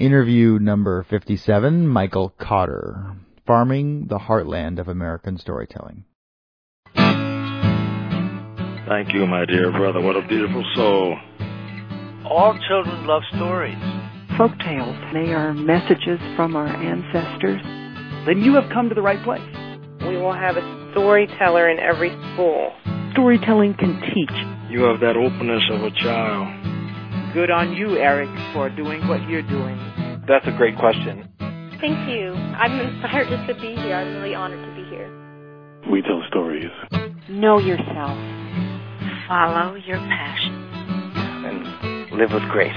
Interview number 57 Michael Cotter, Farming the Heartland of American Storytelling. Thank you, my dear brother. What a beautiful soul. All children love stories. Folk tales, they are messages from our ancestors. Then you have come to the right place. We will have a storyteller in every school. Storytelling can teach. You have that openness of a child. Good on you, Eric, for doing what you're doing. That's a great question. Thank you. I'm inspired just to be here. I'm really honored to be here. We tell stories. Know yourself. Follow your passion. And live with grace.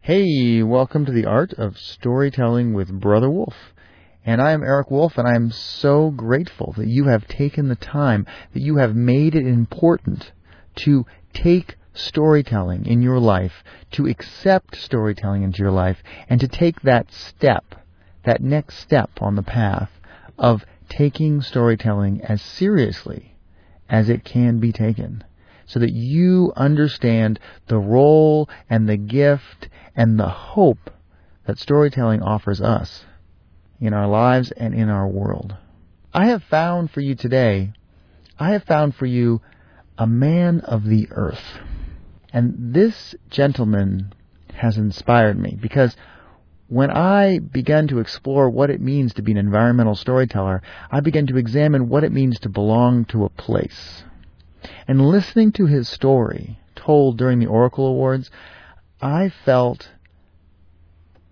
Hey, welcome to the Art of Storytelling with Brother Wolf. And I am Eric Wolf, and I am so grateful that you have taken the time, that you have made it important to take storytelling in your life, to accept storytelling into your life, and to take that step, that next step on the path of taking storytelling as seriously as it can be taken. So that you understand the role and the gift and the hope that storytelling offers us in our lives and in our world. I have found for you today, I have found for you a man of the earth. And this gentleman has inspired me because when I began to explore what it means to be an environmental storyteller, I began to examine what it means to belong to a place. And listening to his story told during the Oracle Awards, I felt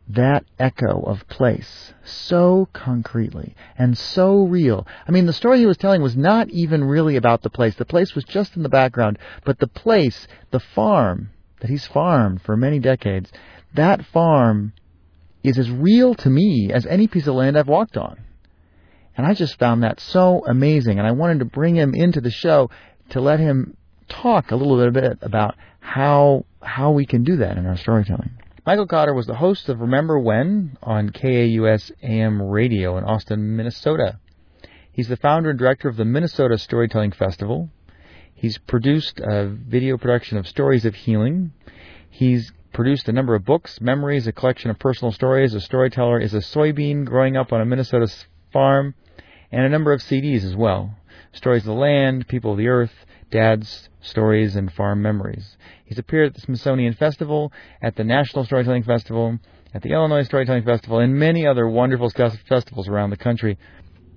that echo of place so concretely and so real. I mean, the story he was telling was not even really about the place. The place was just in the background, but the place, the farm that he's farmed for many decades, that farm is as real to me as any piece of land I've walked on. And I just found that so amazing, and I wanted to bring him into the show to let him talk a little bit about how how we can do that in our storytelling. Michael Cotter was the host of Remember When on KAUS AM radio in Austin, Minnesota. He's the founder and director of the Minnesota Storytelling Festival. He's produced a video production of Stories of Healing. He's produced a number of books, memories, a collection of personal stories. A storyteller is a soybean growing up on a Minnesota farm, and a number of CDs as well. Stories of the Land, People of the Earth, Dad's Stories, and Farm Memories. He's appeared at the Smithsonian Festival, at the National Storytelling Festival, at the Illinois Storytelling Festival, and many other wonderful festivals around the country.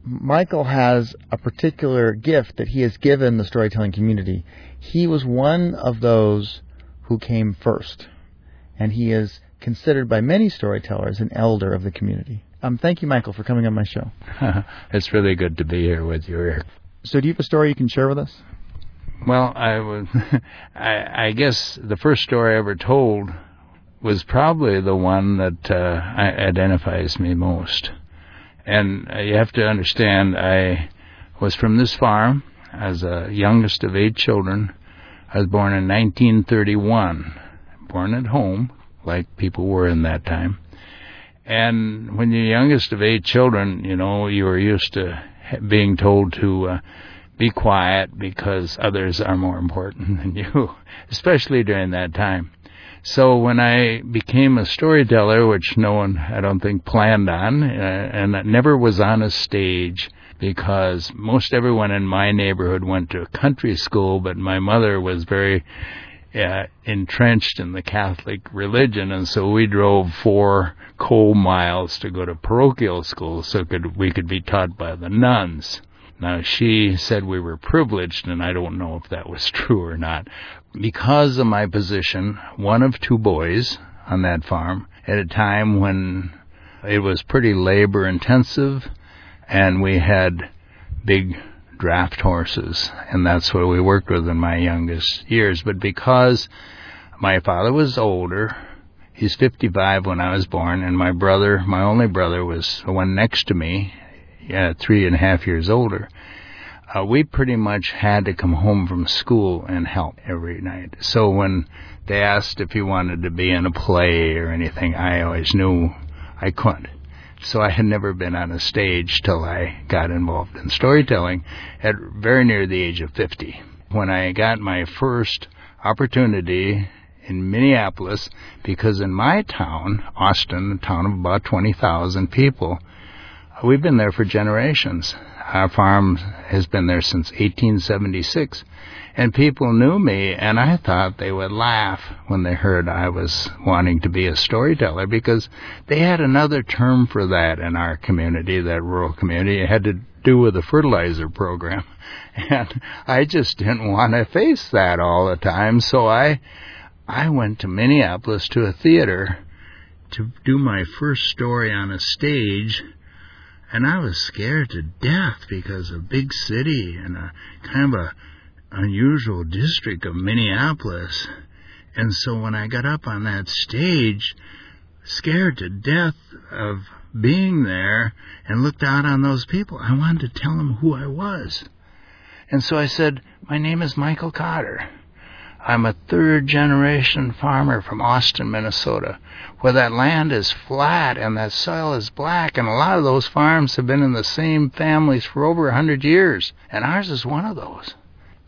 Michael has a particular gift that he has given the storytelling community. He was one of those who came first, and he is considered by many storytellers an elder of the community. Um, thank you, Michael, for coming on my show. it's really good to be here with you, Eric. So, do you have a story you can share with us? Well, I was, I, I guess the first story I ever told was probably the one that uh, identifies me most. And uh, you have to understand, I was from this farm as a youngest of eight children. I was born in 1931, born at home, like people were in that time. And when you're youngest of eight children, you know, you were used to being told to uh, be quiet because others are more important than you, especially during that time. So when I became a storyteller, which no one, I don't think, planned on, uh, and never was on a stage because most everyone in my neighborhood went to a country school, but my mother was very uh, entrenched in the Catholic religion, and so we drove four coal miles to go to parochial school so could we could be taught by the nuns. Now, she said we were privileged, and I don't know if that was true or not. Because of my position, one of two boys on that farm, at a time when it was pretty labor intensive, and we had big draft horses, and that's what we worked with in my youngest years. But because my father was older, he's 55 when I was born, and my brother, my only brother, was the one next to me, yeah, three and a half years older, uh, we pretty much had to come home from school and help every night. So when they asked if he wanted to be in a play or anything, I always knew I couldn't. So I had never been on a stage till I got involved in storytelling at very near the age of 50. When I got my first opportunity in Minneapolis because in my town, Austin, a town of about 20,000 people, we've been there for generations. Our farm has been there since 1876 and people knew me and I thought they would laugh when they heard I was wanting to be a storyteller because they had another term for that in our community, that rural community. It had to do with the fertilizer program. And I just didn't want to face that all the time, so I I went to Minneapolis to a theater to do my first story on a stage and I was scared to death because a big city and a kind of a unusual district of Minneapolis. And so when I got up on that stage, scared to death of being there and looked out on those people, I wanted to tell them who I was. And so I said, My name is Michael Cotter. I'm a third generation farmer from Austin, Minnesota, where that land is flat and that soil is black, and a lot of those farms have been in the same families for over a hundred years, and ours is one of those.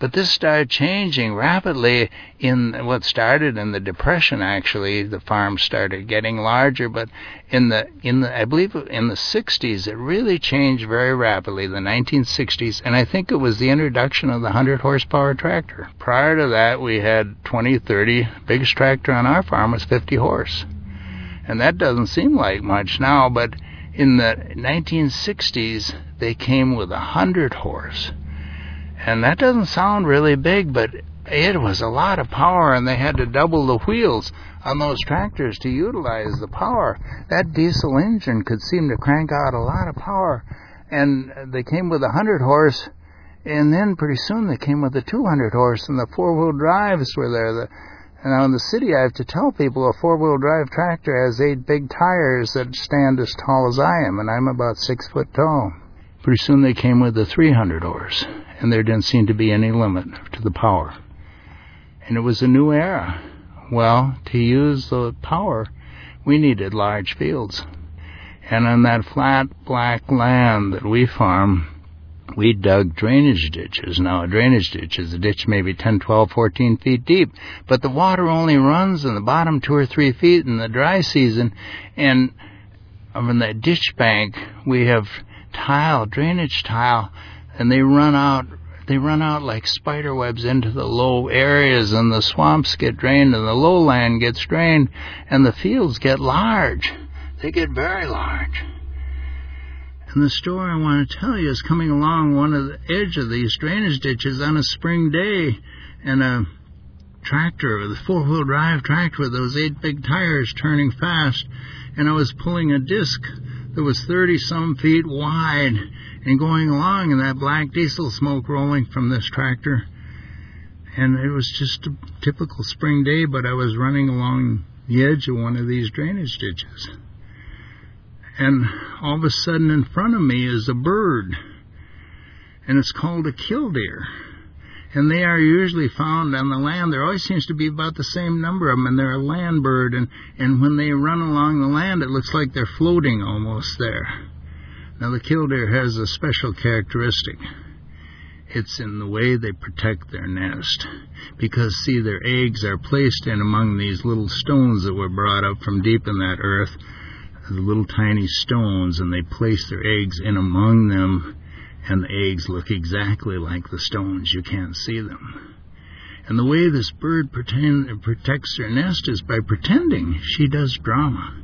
But this started changing rapidly in what started in the depression actually the farms started getting larger but in the in the I believe in the 60s it really changed very rapidly the 1960s and I think it was the introduction of the 100 horsepower tractor. Prior to that we had 20 30 biggest tractor on our farm was 50 horse. And that doesn't seem like much now but in the 1960s they came with a 100 horse and that doesn't sound really big, but it was a lot of power, and they had to double the wheels on those tractors to utilize the power. That diesel engine could seem to crank out a lot of power, and they came with a 100 horse, and then pretty soon they came with a 200 horse, and the four wheel drives were there. The, and now in the city, I have to tell people a four wheel drive tractor has eight big tires that stand as tall as I am, and I'm about six foot tall. Pretty soon they came with the 300 horse, and there didn't seem to be any limit to the power. And it was a new era. Well, to use the power, we needed large fields. And on that flat black land that we farm, we dug drainage ditches. Now, a drainage ditch is a ditch maybe 10, 12, 14 feet deep, but the water only runs in the bottom two or three feet in the dry season. And uh, on that ditch bank, we have tile, drainage tile, and they run out they run out like spider webs into the low areas and the swamps get drained and the lowland gets drained and the fields get large. They get very large. And the story I want to tell you is coming along one of the edge of these drainage ditches on a spring day and a tractor, a four wheel drive tractor with those eight big tires turning fast and I was pulling a disc that was 30 some feet wide and going along and that black diesel smoke rolling from this tractor. And it was just a typical spring day, but I was running along the edge of one of these drainage ditches. And all of a sudden in front of me is a bird. And it's called a killdeer and they are usually found on the land. There always seems to be about the same number of them, and they're a land bird. And and when they run along the land, it looks like they're floating almost there. Now the killdeer has a special characteristic. It's in the way they protect their nest. Because, see, their eggs are placed in among these little stones that were brought up from deep in that earth, the little tiny stones, and they place their eggs in among them and the eggs look exactly like the stones. You can't see them. And the way this bird pretend, protects her nest is by pretending she does drama.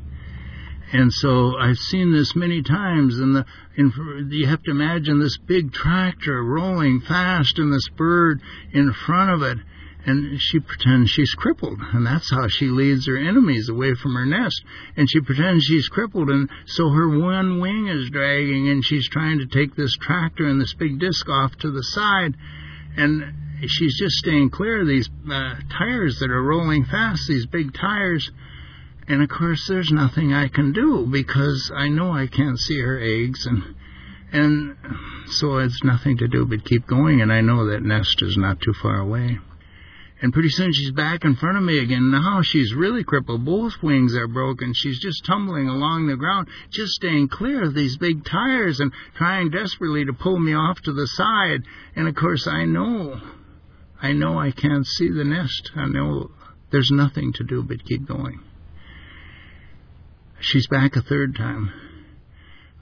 And so I've seen this many times, and in, you have to imagine this big tractor rolling fast, and this bird in front of it, and she pretends she's crippled, and that's how she leads her enemies away from her nest. And she pretends she's crippled, and so her one wing is dragging, and she's trying to take this tractor and this big disc off to the side, and she's just staying clear of these uh, tires that are rolling fast, these big tires. And of course, there's nothing I can do because I know I can't see her eggs, and and so it's nothing to do but keep going. And I know that nest is not too far away. And pretty soon she's back in front of me again. Now she's really crippled. Both wings are broken. She's just tumbling along the ground, just staying clear of these big tires and trying desperately to pull me off to the side. And of course, I know, I know I can't see the nest. I know There's nothing to do but keep going. She's back a third time.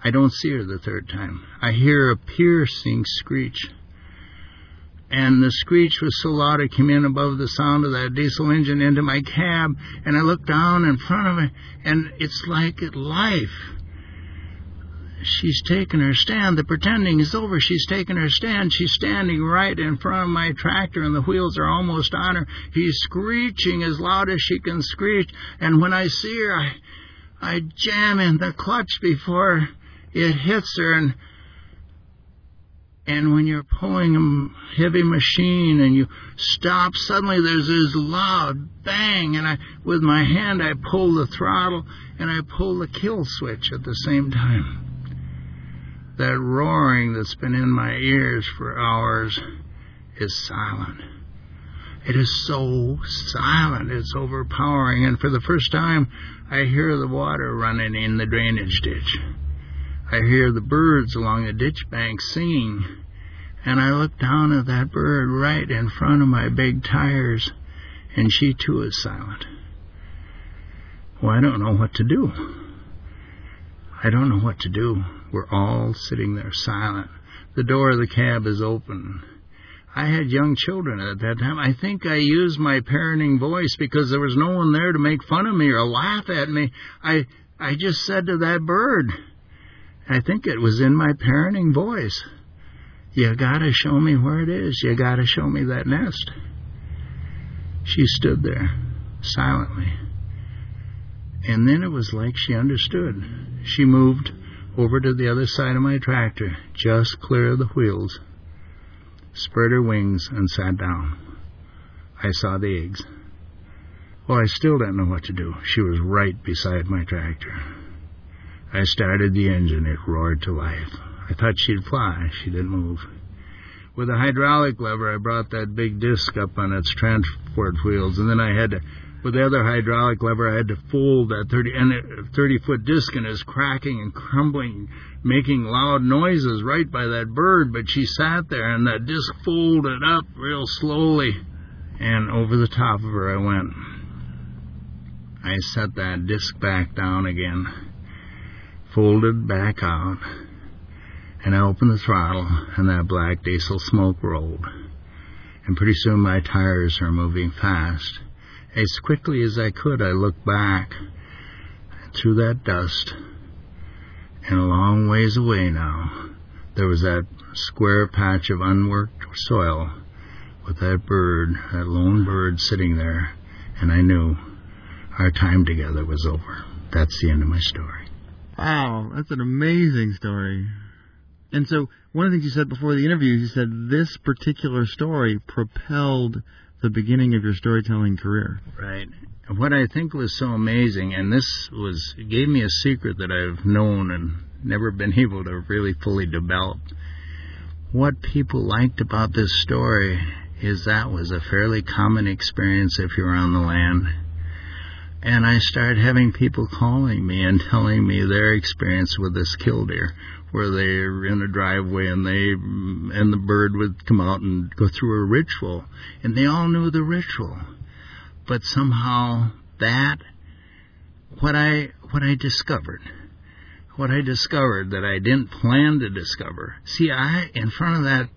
I don't see her the third time. I hear a piercing screech. And the screech was so loud it came in above the sound of that diesel engine into my cab. And I look down in front of me, and it's like life. She's taken her stand. The pretending is over. She's taken her stand. She's standing right in front of my tractor, and the wheels are almost on her. He's screeching as loud as she can screech. And when I see her, I, I jam in the clutch before it hits her. And and when you're pulling a heavy machine and you stop, suddenly there's this loud bang, and I, with my hand, I pull the throttle and I pull the kill switch at the same time. That roaring that's been in my ears for hours is silent. It is so silent, it's overpowering, and for the first time, I hear the water running in the drainage ditch. I hear the birds along the ditch bank singing, and I look down at that bird right in front of my big tires, and she too is silent. Well, I don't know what to do. I don't know what to do. We're all sitting there silent. The door of the cab is open. I had young children at that time. I think I used my parenting voice because there was no one there to make fun of me or laugh at me. I I just said to that bird, I think it was in my parenting voice. You gotta show me where it is. You gotta show me that nest. She stood there, silently. And then it was like she understood. She moved over to the other side of my tractor, just clear of the wheels, spread her wings, and sat down. I saw the eggs. Well, I still didn't know what to do. She was right beside my tractor. I started the engine. It roared to life. I thought she'd fly. She didn't move. With a hydraulic lever, I brought that big disc up on its transport wheels, and then I had to, with the other hydraulic lever, I had to fold that 30 and a 30 foot disc, and it was cracking and crumbling, making loud noises right by that bird. But she sat there, and that disc folded up real slowly, and over the top of her I went. I set that disc back down again, folded back out and I opened the throttle, and that black diesel smoke rolled. And pretty soon my tires are moving fast. As quickly as I could, I looked back through that dust, and a long ways away now, there was that square patch of unworked soil with that bird, that lone bird sitting there, and I knew our time together was over. That's the end of my story. Wow, that's an amazing story. And so, one of the things you said before the interview, you said this particular story propelled the beginning of your storytelling career. Right. What I think was so amazing, and this was gave me a secret that I've known and never been able to really fully develop. What people liked about this story is that was a fairly common experience if you were on the land. And I started having people calling me and telling me their experience with this killdeer where they're in a driveway and they and the bird would come out and go through a ritual and they all knew the ritual. But somehow that what i what i discovered what i discovered that i didn't plan to discover see i in front of that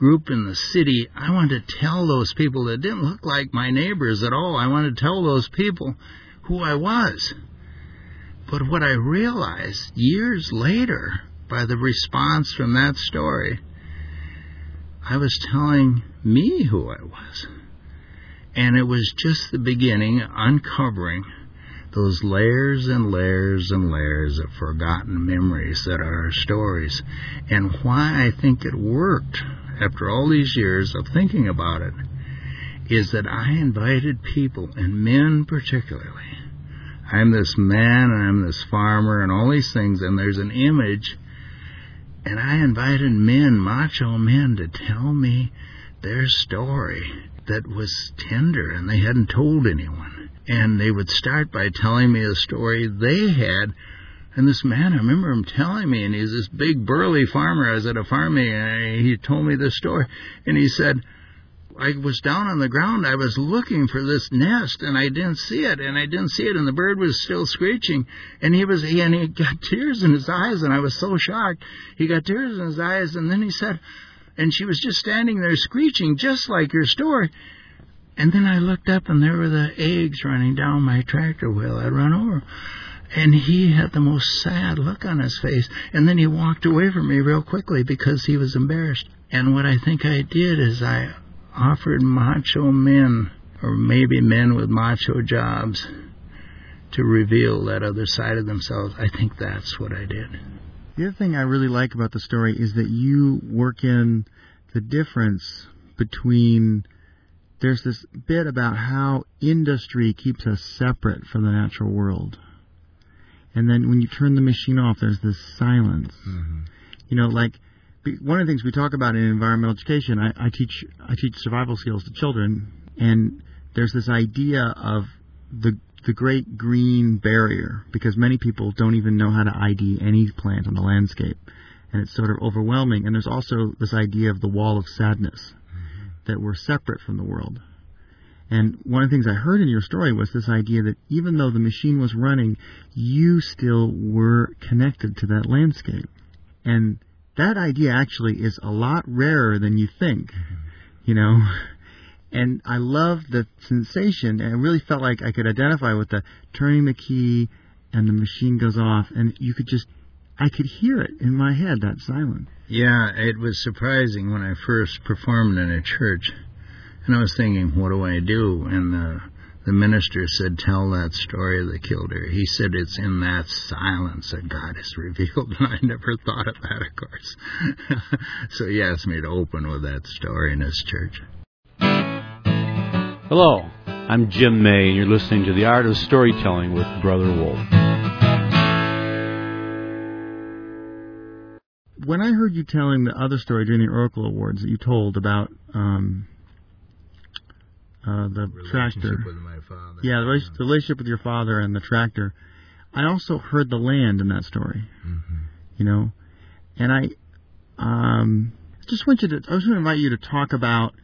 group in the city i wanted to tell those people that didn't look like my neighbors at all i wanted to tell those people who i was but what i realized years later by the response from that story, I was telling me who I was. And it was just the beginning, uncovering those layers and layers and layers of forgotten memories that are our stories. And why I think it worked after all these years of thinking about it is that I invited people, and men particularly. I'm this man, and I'm this farmer, and all these things, and there's an image and I invited men, macho men, to tell me their story that was tender and they hadn't told anyone. And they would start by telling me a story they had. And this man, I remember him telling me, and he's this big burly farmer. I was at a farm and he told me this story. And he said, I was down on the ground. I was looking for this nest, and I didn't see it, and I didn't see it, and the bird was still screeching, and he was, and he got tears in his eyes, and I was so shocked. He got tears in his eyes, and then he said, and she was just standing there screeching, just like your story. And then I looked up, and there were the eggs running down my tractor wheel. I'd run over. And he had the most sad look on his face. And then he walked away from me real quickly because he was embarrassed. And what I think I did is I offered macho men, or maybe men with macho jobs, to reveal that other side of themselves. I think that's what I did. The other thing I really like about the story is that you work in the difference between there's this bit about how industry keeps us separate from the natural world. And then when you turn the machine off, there's this silence. Mm-hmm. You know, like one of the things we talk about in environmental education, I, I teach I teach survival skills to children, and there's this idea of the the great green barrier because many people don't even know how to ID any plant on the landscape, and it's sort of overwhelming. And there's also this idea of the wall of sadness that we're separate from the world. And one of the things I heard in your story was this idea that even though the machine was running, you still were connected to that landscape. And that idea actually is a lot rarer than you think, mm-hmm. you know. And I love the sensation, and I really felt like I could identify with the turning the key and the machine goes off, and you could just, I could hear it in my head, that silence. Yeah, it was surprising when I first performed in a church, and I was thinking, what do I do? And the the minister said, "Tell that story of the killdeer." He said, "It's in that silence that God is revealed," and I never thought of that, of course. so he asked me to open with that story in his church. Hello, I'm Jim May, and you're listening to the Art of Storytelling with Brother Wolf. when I heard you telling the other story during the Oracle Awards that you told about um, uh, the tractor, yeah, the relationship, the relationship with your father and the tractor, I also heard the land in that story. Mm-hmm. You know, and I um, just want you to, I was going to invite you to talk about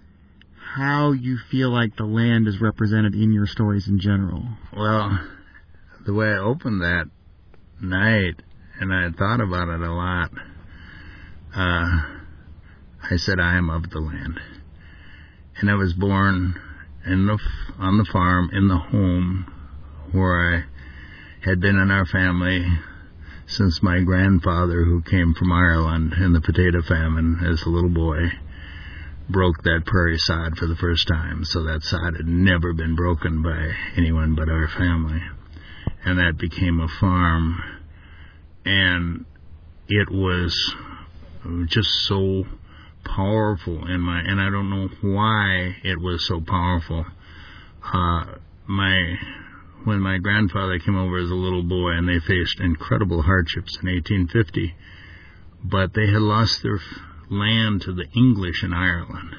how you feel like the land is represented in your stories in general. Well, the way I opened that night, and I had thought about it a lot uh, I said, I am of the land. And I was born in the, on the farm, in the home where I had been in our family since my grandfather, who came from Ireland in the potato famine as a little boy, broke that prairie sod for the first time. So that sod had never been broken by anyone but our family. And that became a farm. And it was just so powerful in my and I don't know why it was so powerful. Uh, my when my grandfather came over as a little boy and they faced incredible hardships in 1850, but they had lost their land to the English in Ireland.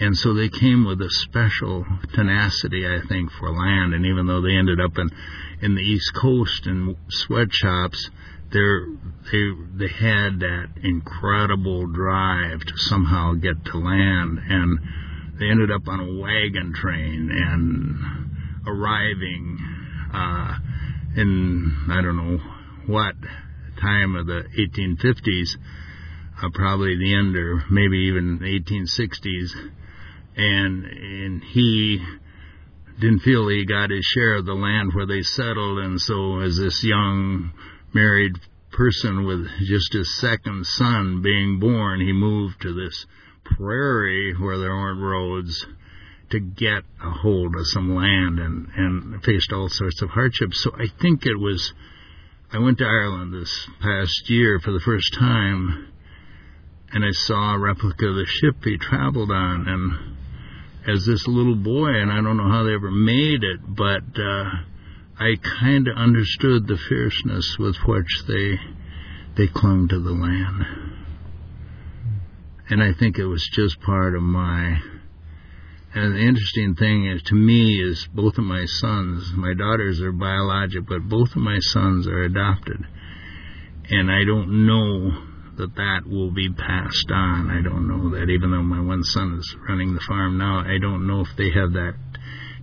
And so they came with a special tenacity, I think, for land. And even though they ended up in, in the East Coast in sweatshops, they're, they they had that incredible drive to somehow get to land, and they ended up on a wagon train and arriving uh, in I don't know what time of the 1850s, uh, probably the end or maybe even the 1860s, and and he didn't feel he got his share of the land where they settled, and so as this young married person with just his second son being born, he moved to this prairie where there weren't roads to get a hold of some land and, and faced all sorts of hardships. So I think it was, I went to Ireland this past year for the first time and I saw a replica of the ship he traveled on and as this little boy, and I don't know how they ever made it, but uh, I kind of understood the fierceness with which they they clung to the land, and I think it was just part of my. And the interesting thing is, to me, is both of my sons. My daughters are biologic, but both of my sons are adopted, and I don't know that that will be passed on. I don't know that, even though my one son is running the farm now, I don't know if they have that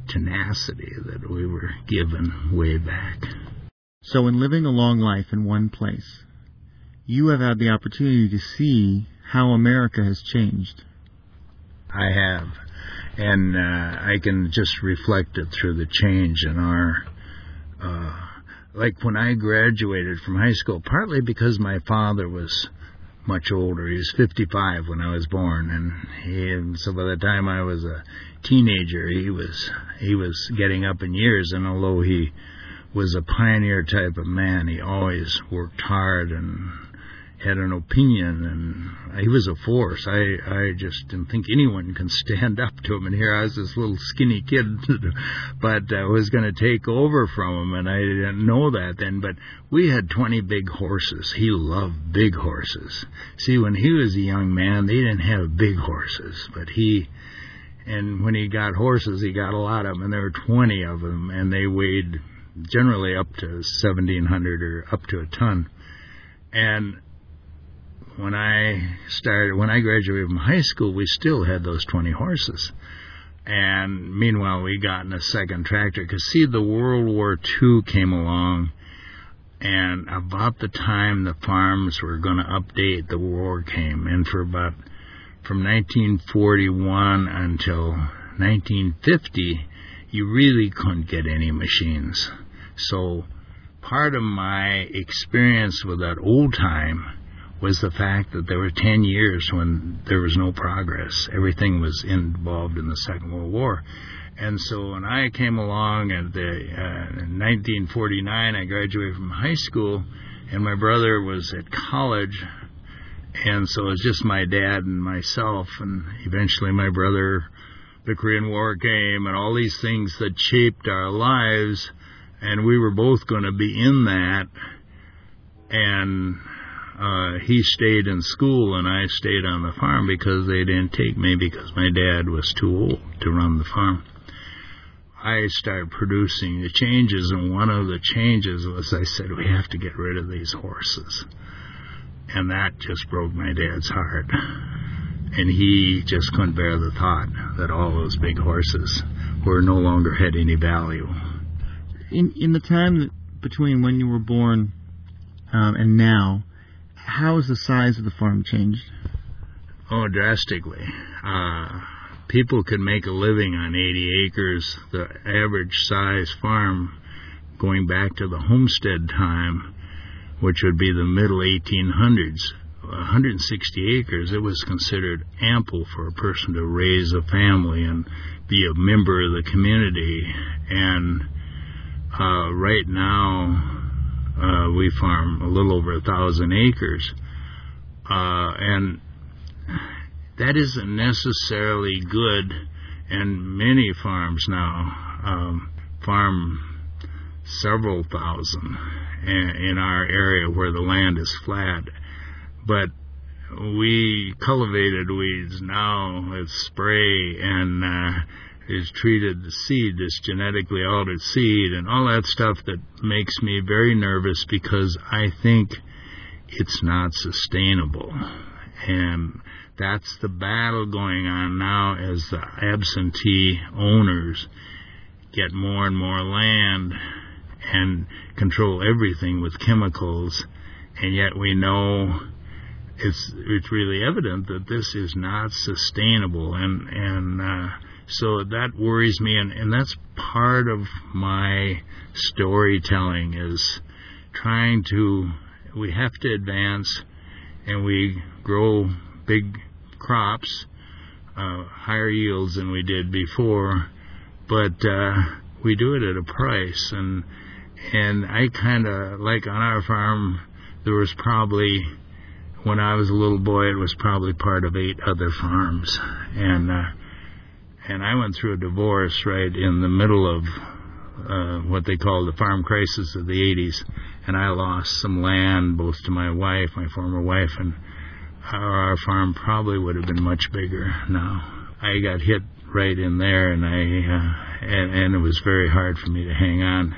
tenacity that we were given way back. So, in living a long life in one place, you have had the opportunity to see how America has changed. I have. And uh, I can just reflect it through the change in our. Uh, like when I graduated from high school, partly because my father was much older. He was 55 when I was born, and he, and so by the time I was a teenager, he was he was getting up in years. And although he was a pioneer type of man, he always worked hard and had an opinion, and he was a force. I I just didn't think anyone can stand up to him. And here I was, this little skinny kid, but I was going to take over from him, and I didn't know that then. But we had 20 big horses. He loved big horses. See, when he was a young man, they didn't have big horses, but he. And when he got horses, he got a lot of them, and there were 20 of them, and they weighed generally up to 1700 or up to a ton. And when I started, when I graduated from high school, we still had those 20 horses. And meanwhile, we got in a second tractor because see, the World War II came along, and about the time the farms were going to update, the war came, and for about from 1941 until 1950, you really couldn't get any machines. So part of my experience with that old time was the fact that there were 10 years when there was no progress. Everything was involved in the Second World War. And so when I came along at the, uh, in 1949, I graduated from high school, and my brother was at college, and so it was just my dad and myself, and eventually my brother, the Korean War came, and all these things that shaped our lives, and we were both going to be in that, and uh, he stayed in school and I stayed on the farm because they didn't take me because my dad was too old to run the farm. I started producing the changes, and one of the changes was I said, We have to get rid of these horses. And that just broke my dad's heart. And he just couldn't bear the thought that all those big horses were no longer had any value. In in the time that, between when you were born um, and now, how has the size of the farm changed? Oh, drastically. Uh, people could make a living on 80 acres. The average size farm, going back to the homestead time, which would be the middle 1800s, 160 acres, it was considered ample for a person to raise a family and be a member of the community. And uh, right now, uh, we farm a little over a thousand acres, uh, and that isn't necessarily good. And many farms now um, farm several thousand in, our area where the land is flat, but we cultivated weeds now with spray and uh, is treated the seed, this genetically altered seed, and all that stuff that makes me very nervous because I think it's not sustainable. And that's the battle going on now as the absentee owners get more and more land and control everything with chemicals, and yet we know it's it's really evident that this is not sustainable and and uh, so that worries me, and, and that's part of my storytelling is trying to. We have to advance, and we grow big crops, uh, higher yields than we did before, but uh, we do it at a price. And and I kind of like on our farm, there was probably when I was a little boy, it was probably part of eight other farms, and uh, and I went through a divorce right in the middle of uh, what they call the farm crisis of the 80s, and I lost some land both to my wife, my former wife, and our, our farm probably would have been much bigger now. I got hit right in there, and I uh, and, and it was very hard for me to hang on.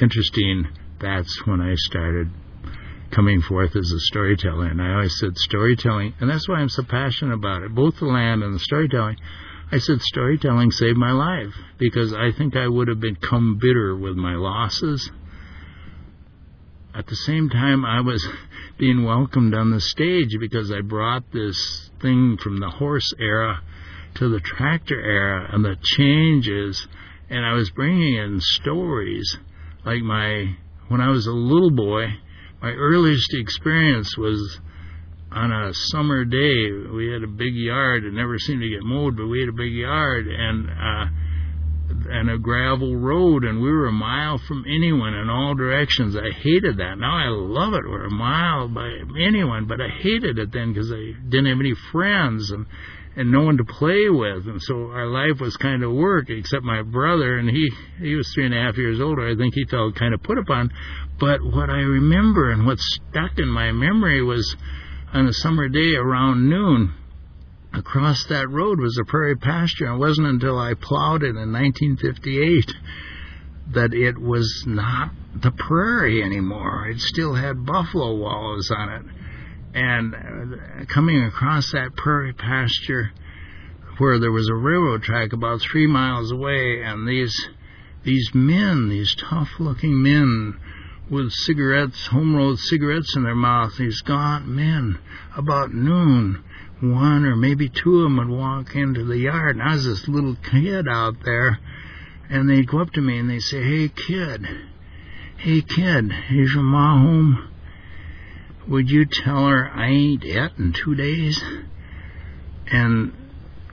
Interesting. That's when I started coming forth as a storyteller. And I always said storytelling, and that's why I'm so passionate about it, both the land and the storytelling. I said storytelling saved my life because I think I would have become bitter with my losses. At the same time, I was being welcomed on the stage because I brought this thing from the horse era to the tractor era and the changes, and I was bringing in stories like my when I was a little boy. My earliest experience was on a summer day. We had a big yard. It never seemed to get mowed, but we had a big yard and uh, and a gravel road, and we were a mile from anyone in all directions. I hated that. Now I love it. We're a mile by anyone, but I hated it then because I didn't have any friends and and no one to play with, and so our life was kind of work. Except my brother, and he he was three and a half years older. I think he felt kind of put upon. But what I remember and what stuck in my memory was on a summer day around noon. Across that road was a prairie pasture. and It wasn't until I plowed it in 1958 that it was not the prairie anymore. It still had buffalo wallows on it and uh, coming across that prairie pasture where there was a railroad track about three miles away, and these these men, these tough-looking men with cigarettes, home rolled cigarettes in their mouth, these gaunt men, about noon, one or maybe two of them would walk into the yard, and I was this little kid out there, and they'd go up to me and they'd say, "Hey kid, hey kid, is your ma home?" Would you tell her I ain't it in two days? And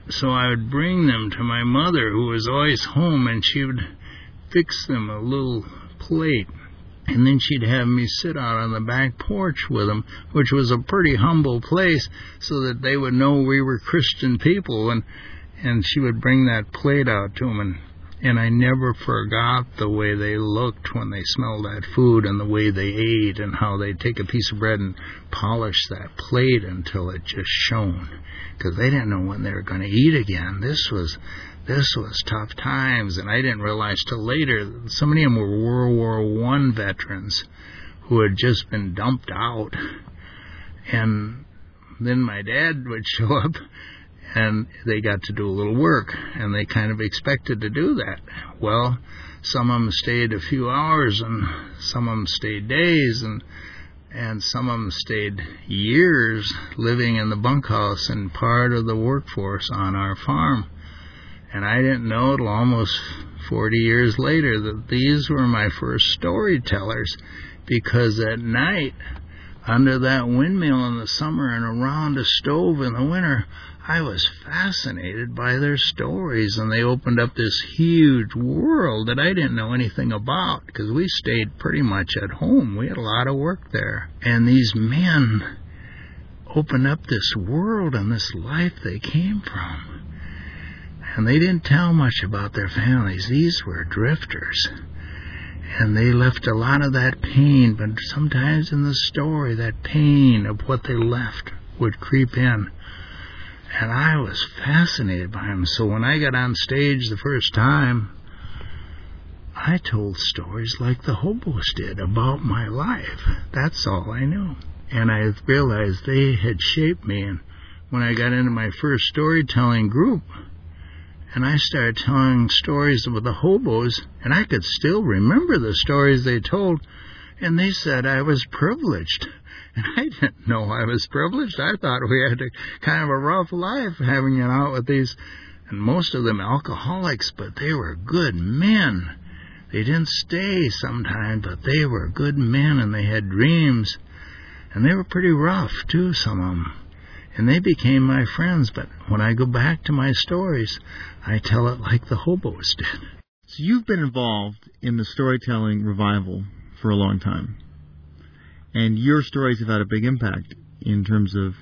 so I would bring them to my mother, who was always home, and she would fix them a little plate. And then she'd have me sit out on the back porch with them, which was a pretty humble place, so that they would know we were Christian people. And and she would bring that plate out to them, and and I never forgot the way they looked when they smelled that food and the way they ate and how they'd take a piece of bread and polish that plate until it just shone because they didn't know when they were going to eat again. This was this was tough times, and I didn't realize till later. that So many of them were World War One veterans who had just been dumped out, and then my dad would show up and they got to do a little work, and they kind of expected to do that. Well, some of them stayed a few hours, and some of them stayed days, and and some of them stayed years living in the bunkhouse and part of the workforce on our farm. And I didn't know till almost 40 years later that these were my first storytellers because at night, under that windmill in the summer and around a stove in the winter, I was fascinated by their stories, and they opened up this huge world that I didn't know anything about because we stayed pretty much at home. We had a lot of work there. And these men opened up this world and this life they came from. And they didn't tell much about their families. These were drifters. And they left a lot of that pain, but sometimes in the story, that pain of what they left would creep in and I was fascinated by him. So when I got on stage the first time, I told stories like the hobos did about my life. That's all I knew. And I realized they had shaped me. And when I got into my first storytelling group, and I started telling stories about the hobos, and I could still remember the stories they told, and they said I was privileged. I didn't know I was privileged. I thought we had a kind of a rough life having it out with these, and most of them alcoholics, but they were good men. They didn't stay sometimes, but they were good men and they had dreams. And they were pretty rough, too, some of them. And they became my friends, but when I go back to my stories, I tell it like the hobos did. So you've been involved in the storytelling revival for a long time. And your stories have had a big impact in terms of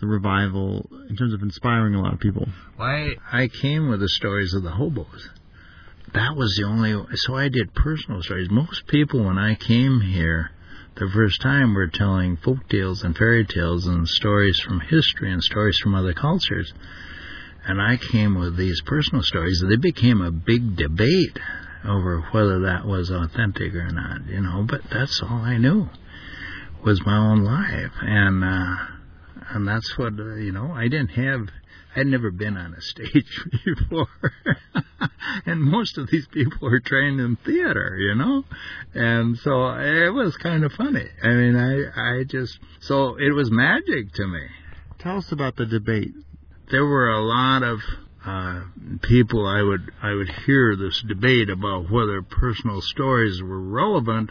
the revival, in terms of inspiring a lot of people. Why I came with the stories of the hobos. That was the only. So I did personal stories. Most people, when I came here the first time, were telling folk tales and fairy tales and stories from history and stories from other cultures. And I came with these personal stories. They became a big debate over whether that was authentic or not, you know, but that's all I knew. Was my own life, and uh, and that's what uh, you know. I didn't have. I'd never been on a stage before, and most of these people are trained in theater, you know, and so it was kind of funny. I mean, I I just so it was magic to me. Tell us about the debate. There were a lot of uh, people I would I would hear this debate about whether personal stories were relevant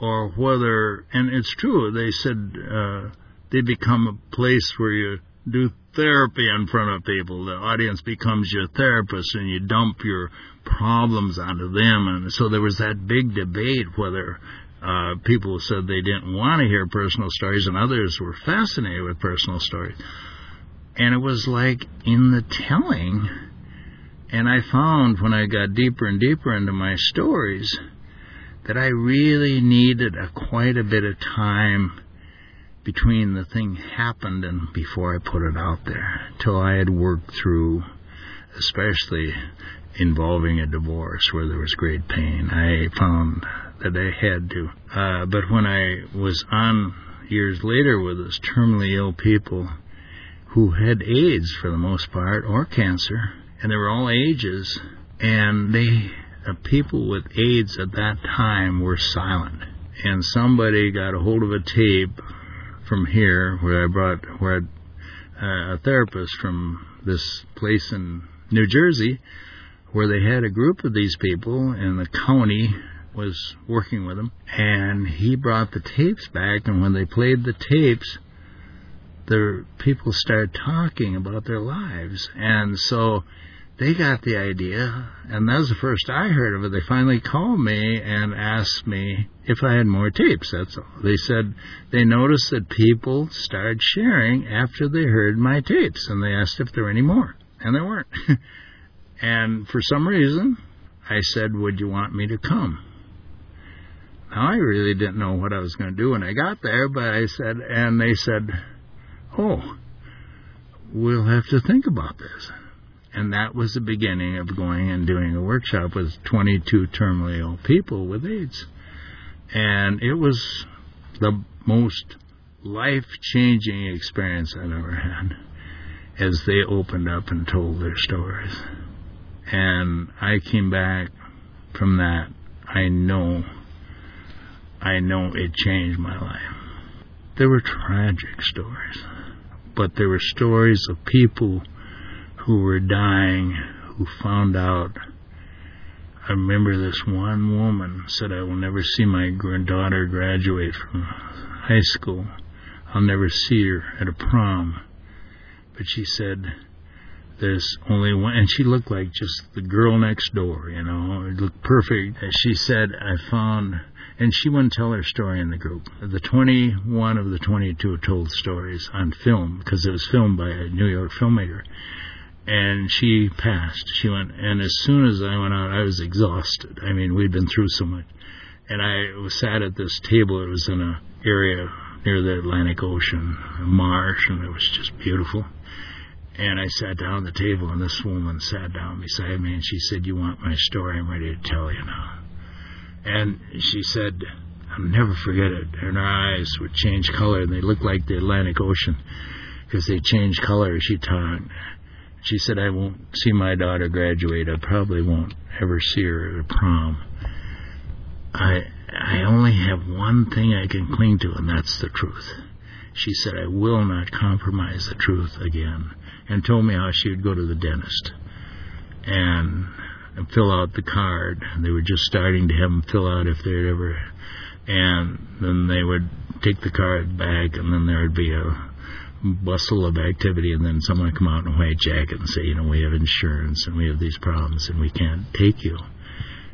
or whether and it's true they said uh, they become a place where you do therapy in front of people. The audience becomes your therapist and you dump your problems onto them. And so there was that big debate whether uh, people said they didn't want to hear personal stories and others were fascinated with personal stories. And it was like in the telling. And I found when I got deeper and deeper into my stories that I really needed a, quite a bit of time between the thing happened and before I put it out there, till I had worked through, especially involving a divorce where there was great pain. I found that I had to. Uh, but when I was on years later with those terminally ill people, who had AIDS for the most part, or cancer, and they were all ages, and they, the people with AIDS at that time were silent. And somebody got a hold of a tape from here where I brought, where uh, a therapist from this place in New Jersey, where they had a group of these people, and the county was working with them, and he brought the tapes back, and when they played the tapes, the people started talking about their lives. And so they got the idea, and that was the first I heard of it. They finally called me and asked me if I had more tapes. That's all. They said they noticed that people started sharing after they heard my tapes, and they asked if there were any more, and there weren't. and for some reason, I said, Would you want me to come? Now, I really didn't know what I was going to do when I got there, but I said, and they said, oh, we'll have to think about this. And that was the beginning of going and doing a workshop with 22 terminally ill people with AIDS. And it was the most life changing experience I've ever had as they opened up and told their stories. And I came back from that. I know, I know it changed my life. There were tragic stories but there were stories of people who were dying who found out. I remember this one woman said, I will never see my daughter graduate from high school. I'll never see her at a prom. But she said, there's only one, and she looked like just the girl next door, you know, it looked perfect. She said, I found and she wouldn't tell her story in the group. The 21 of the 22 told stories on film because it was filmed by a New York filmmaker. And she passed. She went, and as soon as I went out, I was exhausted. I mean, we'd been through so much. And I was sat at this table. It was in a area near the Atlantic Ocean, a marsh, and it was just beautiful. And I sat down at the table, and this woman sat down beside me, and she said, "You want my story? I'm ready to tell you now." And she said, I'll never forget it. And her eyes would change color, and they looked like the Atlantic Ocean because they changed color as she talked. She said, I won't see my daughter graduate. I probably won't ever see her at a prom. I, I only have one thing I can cling to, and that's the truth. She said, I will not compromise the truth again, and told me how she would go to the dentist. And fill out the card. They were just starting to have them fill out if they'd ever, and then they would take the card back, and then there would be a bustle of activity, and then someone come out in a white jacket and say, you know, we have insurance and we have these problems and we can't take you.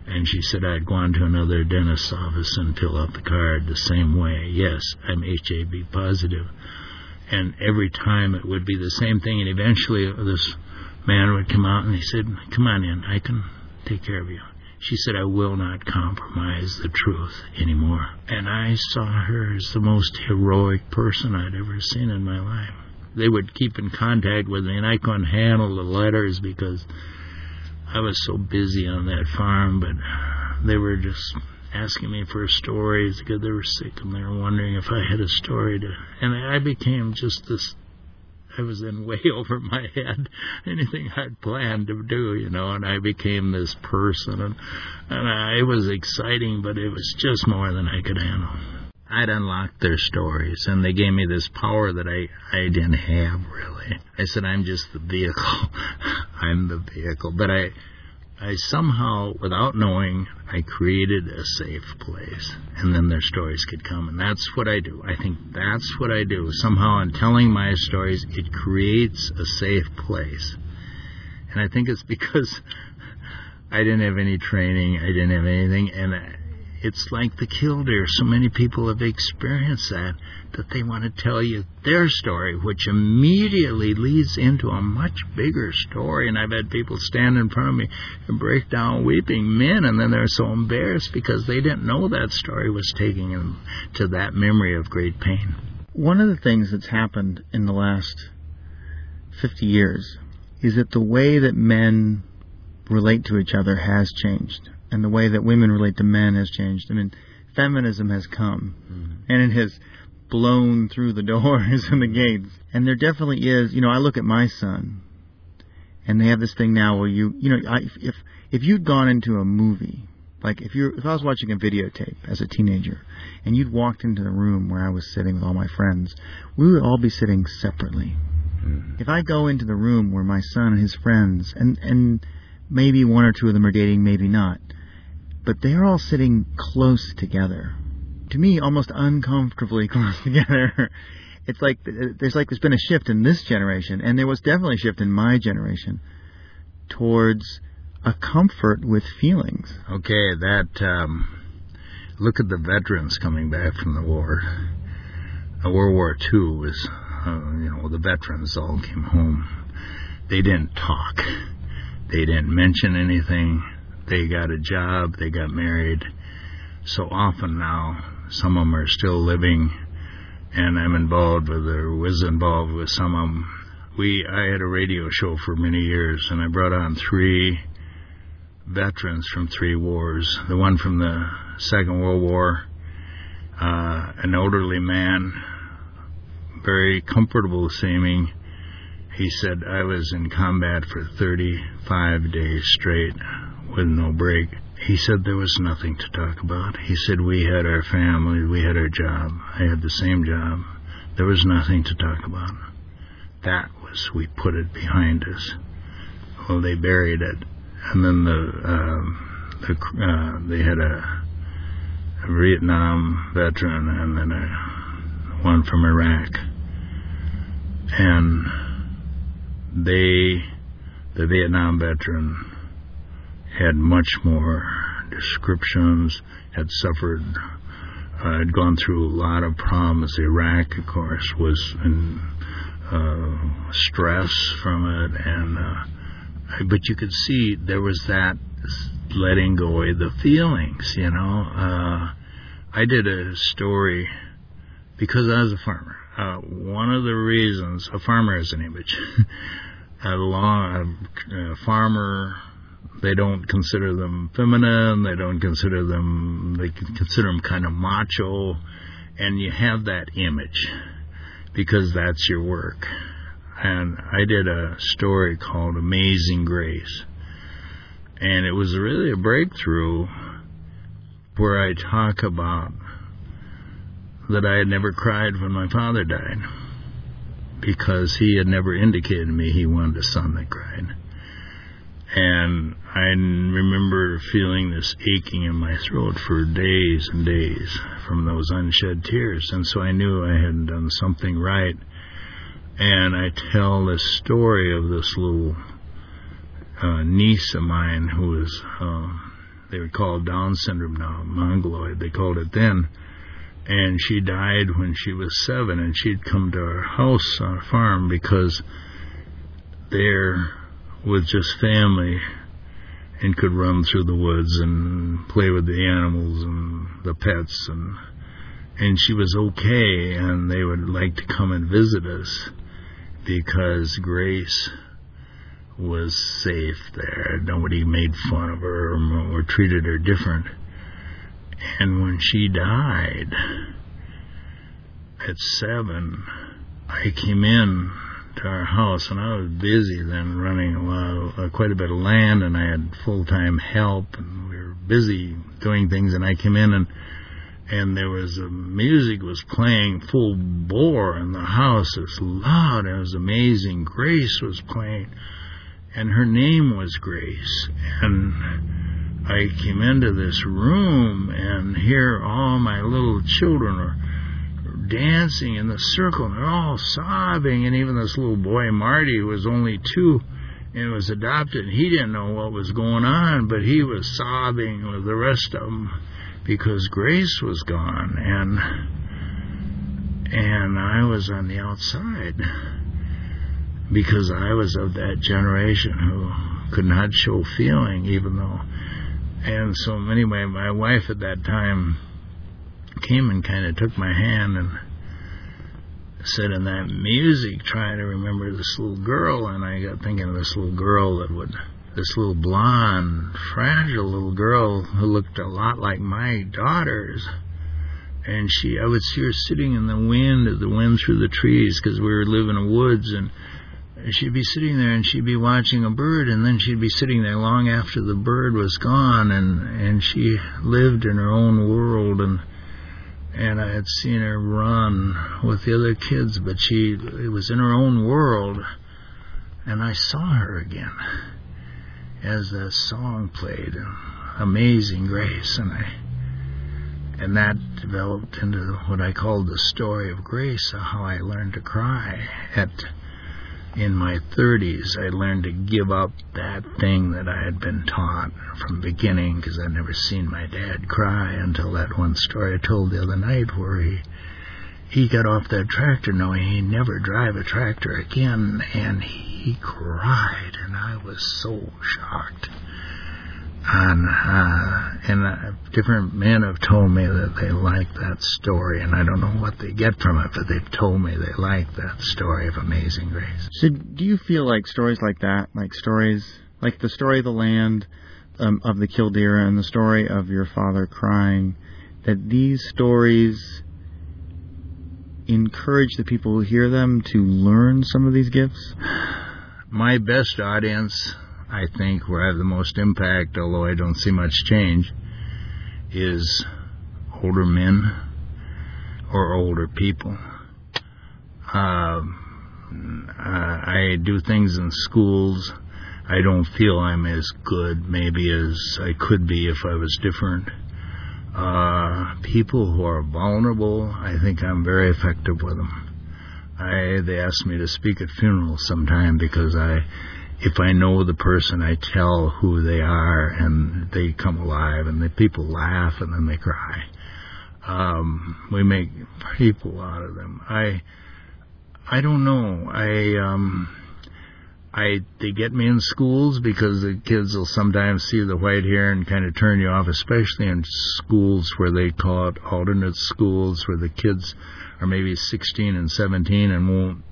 And she said I'd go on to another dentist's office and fill out the card the same way. Yes, I'm HIV positive. And every time it would be the same thing, and eventually this man would come out and he said, Come on in, I can take care of you. She said, I will not compromise the truth anymore. And I saw her as the most heroic person I'd ever seen in my life. They would keep in contact with me, and I couldn't handle the letters because I was so busy on that farm, but they were just asking me for stories because they were sick and they were wondering if I had a story to. And I became just this. I was in way over my head anything I'd planned to do, you know, and I became this person, and and I, it was exciting, but it was just more than I could handle. I'd unlocked their stories, and they gave me this power that I I didn't have really. I said I'm just the vehicle. I'm the vehicle, but I I somehow, without knowing, I created a safe place, and then their stories could come, and that's what I do. I think that's what I do. Somehow, in telling my stories, it creates a safe place, and I think it's because I didn't have any training, I didn't have anything, and it's like the killdeer. So many people have experienced that that they want to tell you their story, which immediately leads into a much bigger story. And I've had people stand in front of me and break down weeping men, and then they're so embarrassed because they didn't know that story was taking them to that memory of great pain. One of the things that's happened in the last 50 years is that the way that men relate to each other has changed, and the way that women relate to men has changed. I mean, feminism has come, mm-hmm. and it has blown through the doors and the gates. And there definitely is, you know, I look at my son, and they have this thing now where you, you know, I, if if you'd gone into a movie, like if you if I was watching a videotape as a teenager, and you'd walked into the room where I was sitting with all my friends, we would all be sitting separately. Mm-hmm. If I go into the room where my son and his friends, and and maybe one or two of them are dating, maybe not, but they're all sitting close together to me almost uncomfortably close together. It's like there's like there's been a shift in this generation, and there was definitely a shift in my generation towards a comfort with feelings. Okay, that um, look at the veterans coming back from the war. Uh, World War II was, uh, you know, the veterans all came home. They didn't talk. They didn't mention anything. They got a job. They got married. So often now, some of them are still living, and I'm involved with or was involved with some of them. We I had a radio show for many years, and I brought on three veterans from three wars. The one from the Second World War, uh, an elderly man, very comfortable seeming. He said, I was in combat for 35 days straight with no break. He said there was nothing to talk about. He said we had our family, we had our job. I had the same job. There was nothing to talk about. That was, we put it behind us. Well, they buried it. And then the, uh, the uh, they had a, a Vietnam veteran and then a one from Iraq. And they, the Vietnam veteran, had much more descriptions, had suffered, uh, had gone through a lot of problems. Iraq, of course, was in uh, stress from it, and uh, but you could see there was that letting go of the feelings. You know, uh, I did a story because I was a farmer. Uh, one of the reasons a farmer is an image. a long a farmer they don't consider them feminine. They don't consider them. They consider them kind of macho, and you have that image because that's your work. And I did a story called Amazing Grace, and it was really a breakthrough where I talk about that I had never cried when my father died because he had never indicated to me he wanted a son that cried. And I remember feeling this aching in my throat for days and days from those unshed tears. And so I knew I had done something right. And I tell this story of this little uh, niece of mine who was, uh, they would call Down syndrome now, mongoloid, they called it then. And she died when she was seven, and she'd come to our house on a farm because there with just family and could run through the woods and play with the animals and the pets and and she was okay and they would like to come and visit us because Grace was safe there. Nobody made fun of her or, treated her different. And when she died at seven, I came in to our house, and I was busy then running a lot, uh, quite a bit of land, and I had full time help, and we were busy doing things. And I came in and and there was uh, music was playing full bore in the house. It was loud. It was amazing. Grace was playing, and her name was Grace. And I came into this room and here all my little children are dancing in the circle and they're all sobbing and even this little boy Marty who was only two and was adopted and he didn't know what was going on but he was sobbing with the rest of them because Grace was gone and and I was on the outside because I was of that generation who could not show feeling even though and so anyway my wife at that time came and kind of took my hand and said in that music trying to remember this little girl. And I got thinking of this little girl that would this little blonde fragile little girl who looked a lot like my daughters. And she I would see her sitting in the wind the wind through the trees because we were living in woods. And she'd be sitting there and she'd be watching a bird and then she'd be sitting there long after the bird was gone. And and she lived in her own world. And and I had seen her run with the other kids, but she it was in her own world, and I saw her again as the song played, "Amazing Grace," and I and that developed into what I called the story of grace, how I learned to cry at in my 30s, I learned to give up that thing that I had been taught from the beginning because I'd never seen my dad cry until that one story I told the other night where he he got off that tractor knowing he'd never drive a tractor again and he cried and I was so shocked and uh, and uh, different men have told me that they like that story, and I don't know what they get from it, but they've told me they like that story of Amazing Grace. So, do you feel like stories like that, like stories like the story of the land um, of the killdeer and the story of your father crying, that these stories encourage the people who hear them to learn some of these gifts? My best audience I think, where I have the most impact, although I don't see much change, is older men or older people. Uh, I do things in schools. I don't feel I'm as good, maybe, as I could be if I was different. Uh, people who are vulnerable, I think I'm very effective with them. I, they ask me to speak at funerals sometime because I if I know the person, I tell who they are, and they come alive, and the people laugh, and then they cry. Um, we make people out of them. I, I don't know. I, um, I they get me in schools because the kids will sometimes see the white hair and kind of turn you off, especially in schools where they call it alternate schools, where the kids are maybe 16 and 17 and won't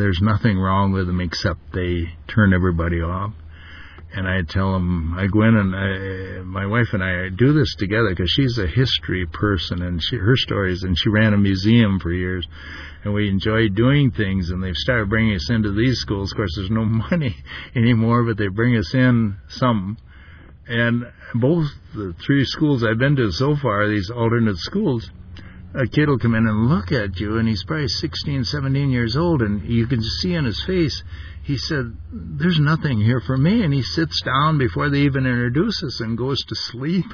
there's nothing wrong with them except they turn everybody off. And I tell them, I go in and I, my wife and I do this together because she's a history person and she, her stories, and she ran a museum for years. And we enjoy doing things, and they've started bringing us into these schools. Of course, there's no money anymore, but they bring us in some. And both the three schools I've been to so far, these alternate schools, a kid will come in and look at you, and he's probably 16, 17 years old, and you can see in his face, he said, There's nothing here for me. And he sits down before they even introduce us and goes to sleep.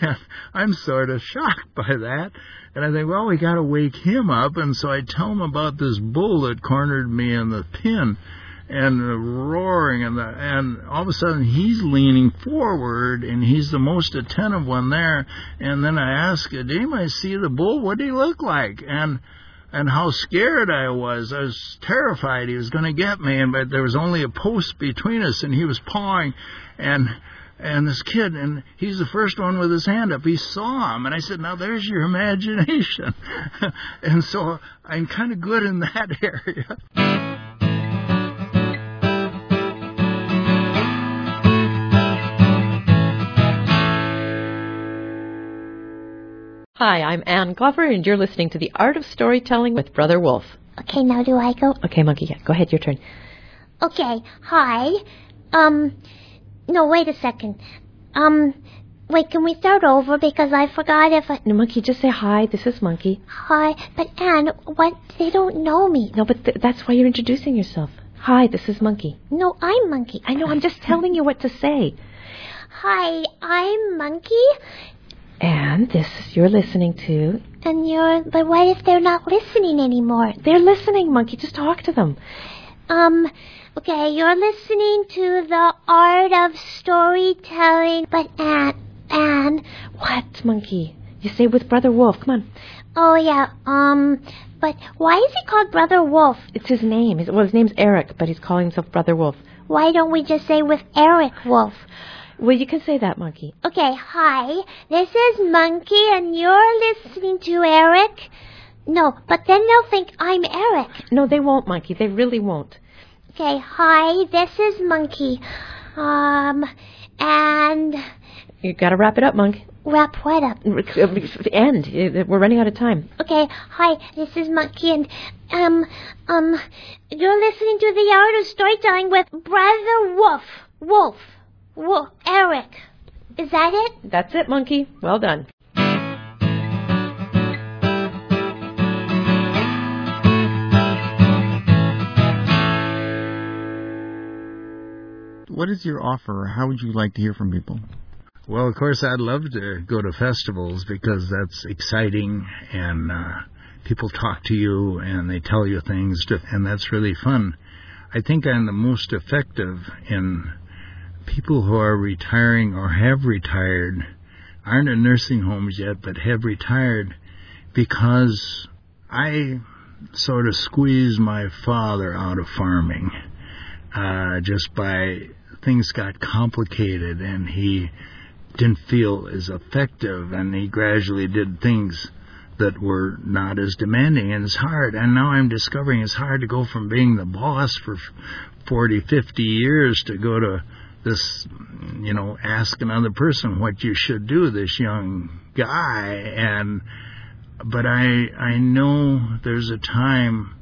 And I'm sort of shocked by that. And I think, well, we got to wake him up. And so I tell him about this bull that cornered me in the pen and roaring and the, and all of a sudden he's leaning forward and he's the most attentive one there. And then I ask him, did anybody see the bull? What did he look like? And and how scared I was. I was terrified he was going to get me and but there was only a post between us and he was pawing and and this kid and he's the first one with his hand up. He saw him and i said now there's your imagination. And so i'm kind of good in that area Hi, I'm Ann Glover, and you're listening to The Art of Storytelling with Brother Wolf. Okay, now do I go? Okay, Monkey, yeah, go ahead, your turn. Okay, hi. Um, no, wait a second. Um, wait, can we start over? Because I forgot if I. No, Monkey, just say hi. This is Monkey. Hi, but Anne, what? They don't know me. No, but th- that's why you're introducing yourself. Hi, this is Monkey. No, I'm Monkey. I know, I'm just telling you what to say. Hi, I'm Monkey. And this is you're listening to. And you're. But what if they're not listening anymore? They're listening, Monkey. Just talk to them. Um, okay, you're listening to the art of storytelling, but Ann, Ann. What, Monkey? You say with Brother Wolf. Come on. Oh, yeah, um, but why is he called Brother Wolf? It's his name. His, well, his name's Eric, but he's calling himself Brother Wolf. Why don't we just say with Eric Wolf? Well, you can say that, Monkey. Okay, hi, this is Monkey, and you're listening to Eric. No, but then they'll think I'm Eric. No, they won't, Monkey. They really won't. Okay, hi, this is Monkey. Um, and. You gotta wrap it up, Monk. Wrap what up? End. We're running out of time. Okay, hi, this is Monkey, and, um, um, you're listening to The Art of Storytelling with Brother Wolf. Wolf. Wolf. Eric. Is that it? That's it, Monkey. Well done. What is your offer? How would you like to hear from people? Well, of course, I'd love to go to festivals because that's exciting and uh, people talk to you and they tell you things, to, and that's really fun. I think I'm the most effective in people who are retiring or have retired, aren't in nursing homes yet, but have retired because I sort of squeezed my father out of farming uh, just by things got complicated and he didn't feel as effective and he gradually did things that were not as demanding and as hard. And now I'm discovering it's hard to go from being the boss for 40 50 years to go to this you know ask another person what you should do this young guy. And but I I know there's a time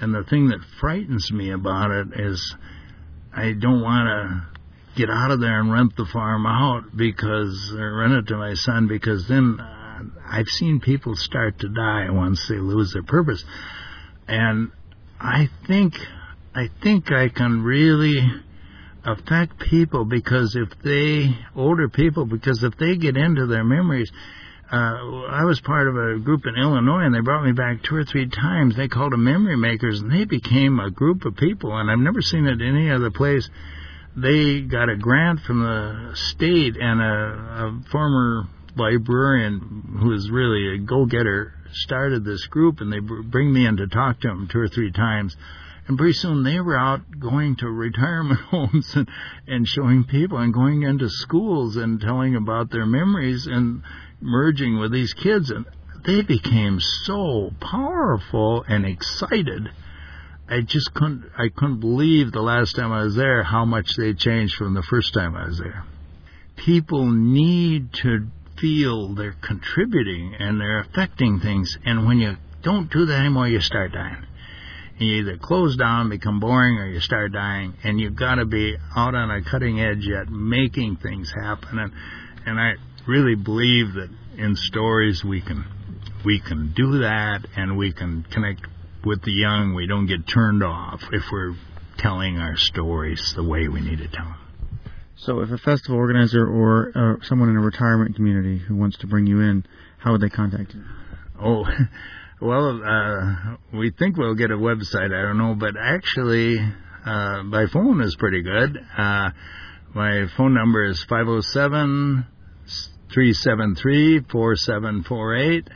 and the thing that frightens me about it is I don't want to get out of there and rent the farm out because or rent it to my son because then uh, I've seen people start to die once they lose their purpose. And I think I think I can really affect people because if they older people because if they get into their memories uh, I was part of a group in Illinois, and they brought me back two or three times. They called them memory makers, and they became a group of people, and I've never seen it any other place. They got a grant from the state, and a, a former librarian who is really a go-getter started this group, and they bring me in to talk to them two or three times. And pretty soon they were out going to retirement homes and, and showing people and going into schools and telling about their memories and merging with these kids and they became so powerful and excited. I just couldn't I couldn't believe the last time I was there how much they changed from the first time I was there. People need to feel they're contributing and they're affecting things and when you don't do that anymore you start dying. You either close down, become boring, or you start dying, and you've got to be out on a cutting edge yet, making things happen. And and I really believe that in stories we can we can do that and we can connect with the young. We don't get turned off if we're telling our stories the way we need to tell them. So, if a festival organizer or uh, someone in a retirement community who wants to bring you in, how would they contact you? Oh, well, uh, we think we'll get a website. I don't know, but actually, uh, by phone is pretty good. Uh, my phone number is five zero seven 373 4748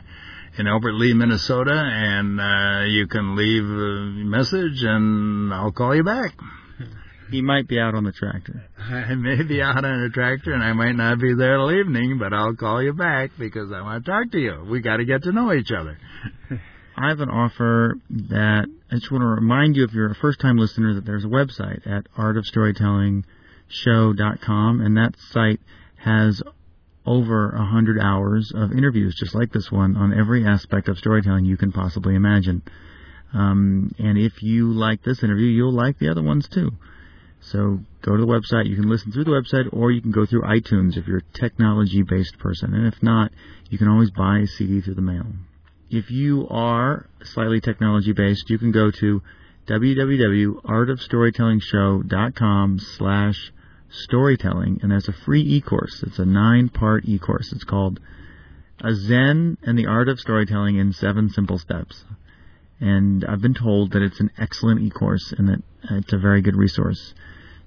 in Albert Lea, Minnesota, and uh, you can leave a message and I'll call you back. He might be out on the tractor. I may be out on a tractor and I might not be there till evening, but I'll call you back because I want to talk to you. We got to get to know each other. I have an offer that I just want to remind you if you're a first time listener that there's a website at artofstorytellingshow.com and that site has over a hundred hours of interviews just like this one on every aspect of storytelling you can possibly imagine. Um, and if you like this interview, you'll like the other ones too. So go to the website. You can listen through the website, or you can go through iTunes if you're a technology-based person. And if not, you can always buy a CD through the mail. If you are slightly technology-based, you can go to www.artofstorytellingshow.com slash storytelling, and that's a free e-course. It's a nine-part e-course. It's called A Zen and the Art of Storytelling in Seven Simple Steps. And I've been told that it's an excellent e-course and that it's a very good resource.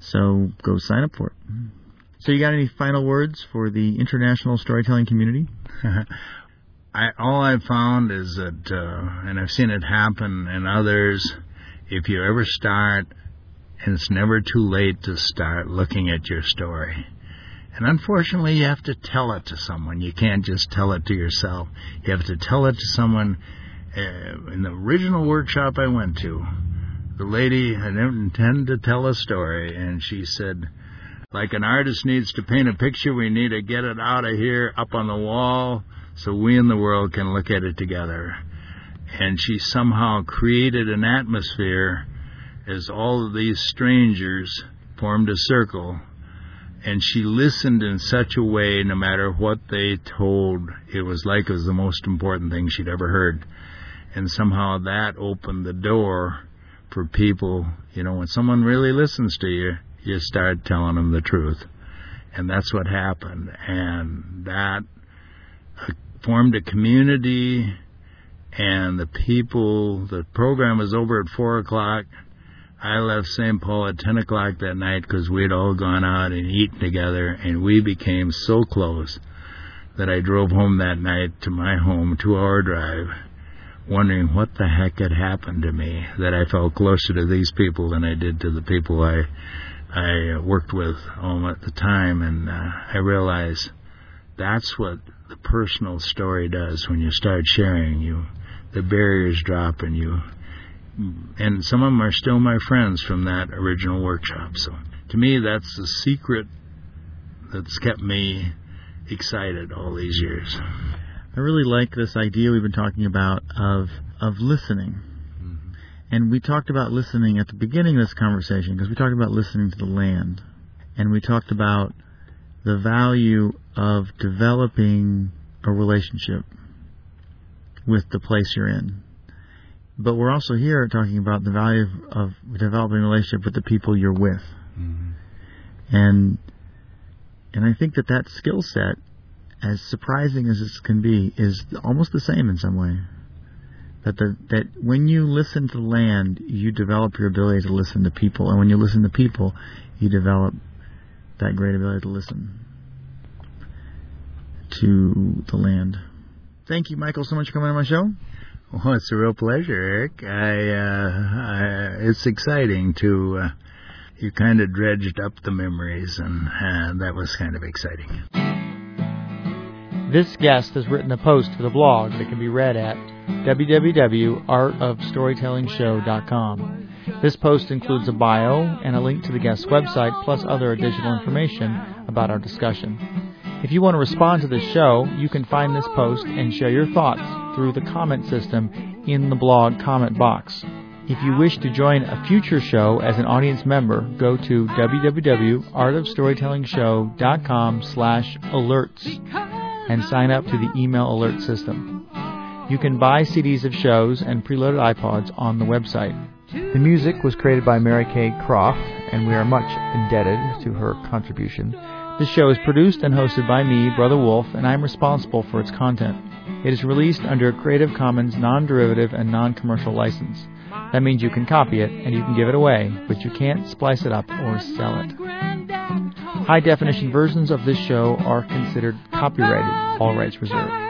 So go sign up for it. So you got any final words for the international storytelling community? I, all I've found is that, uh, and I've seen it happen in others, if you ever start, and it's never too late to start looking at your story. And unfortunately, you have to tell it to someone. You can't just tell it to yourself. You have to tell it to someone. Uh, in the original workshop I went to, the lady had intended to tell a story, and she said, like an artist needs to paint a picture, we need to get it out of here, up on the wall, so we in the world can look at it together. And she somehow created an atmosphere as all of these strangers formed a circle. And she listened in such a way, no matter what they told, it was like it was the most important thing she'd ever heard. And somehow that opened the door for people. You know, when someone really listens to you, you start telling them the truth. And that's what happened. And that uh, formed a community, and the people, the program was over at 4 o'clock. I left St. Paul at 10 o'clock that night because we had all gone out and eaten together, and we became so close that I drove home that night to my home, two hour drive, wondering what the heck had happened to me that I felt closer to these people than I did to the people I I worked with um, at the time, and uh, I realized that's what the personal story does when you start sharing. You the barriers drop, and you and some of them are still my friends from that original workshop. So to me, that's the secret that's kept me excited all these years. I really like this idea we've been talking about of of listening. Mm-hmm. And we talked about listening at the beginning of this conversation because we talked about listening to the land. And we talked about the value of developing a relationship with the place you're in. But we're also here talking about the value of, of developing a relationship with the people you're with. Mm-hmm. And and I think that that skill set as surprising as this can be, is almost the same in some way. That the, that when you listen to land, you develop your ability to listen to people, and when you listen to people, you develop that great ability to listen to the land. Thank you, Michael, so much for coming on my show. Well, it's a real pleasure, Eric. I, uh, I it's exciting to. Uh, you kind of dredged up the memories, and uh, that was kind of exciting. This guest has written a post for the blog that can be read at www.artofstorytellingshow.com. This post includes a bio and a link to the guest's website, plus other additional information about our discussion. If you want to respond to this show, you can find this post and share your thoughts through the comment system in the blog comment box. If you wish to join a future show as an audience member, go to www.artofstorytellingshow.com slash alerts and sign up to the email alert system. You can buy CDs of shows and preloaded iPods on the website. The music was created by Mary Kay Croft, and we are much indebted to her contribution. This show is produced and hosted by me, Brother Wolf, and I am responsible for its content. It is released under a Creative Commons non-derivative and non-commercial license. That means you can copy it and you can give it away, but you can't splice it up or sell it. High definition versions of this show are considered copyrighted, all rights reserved.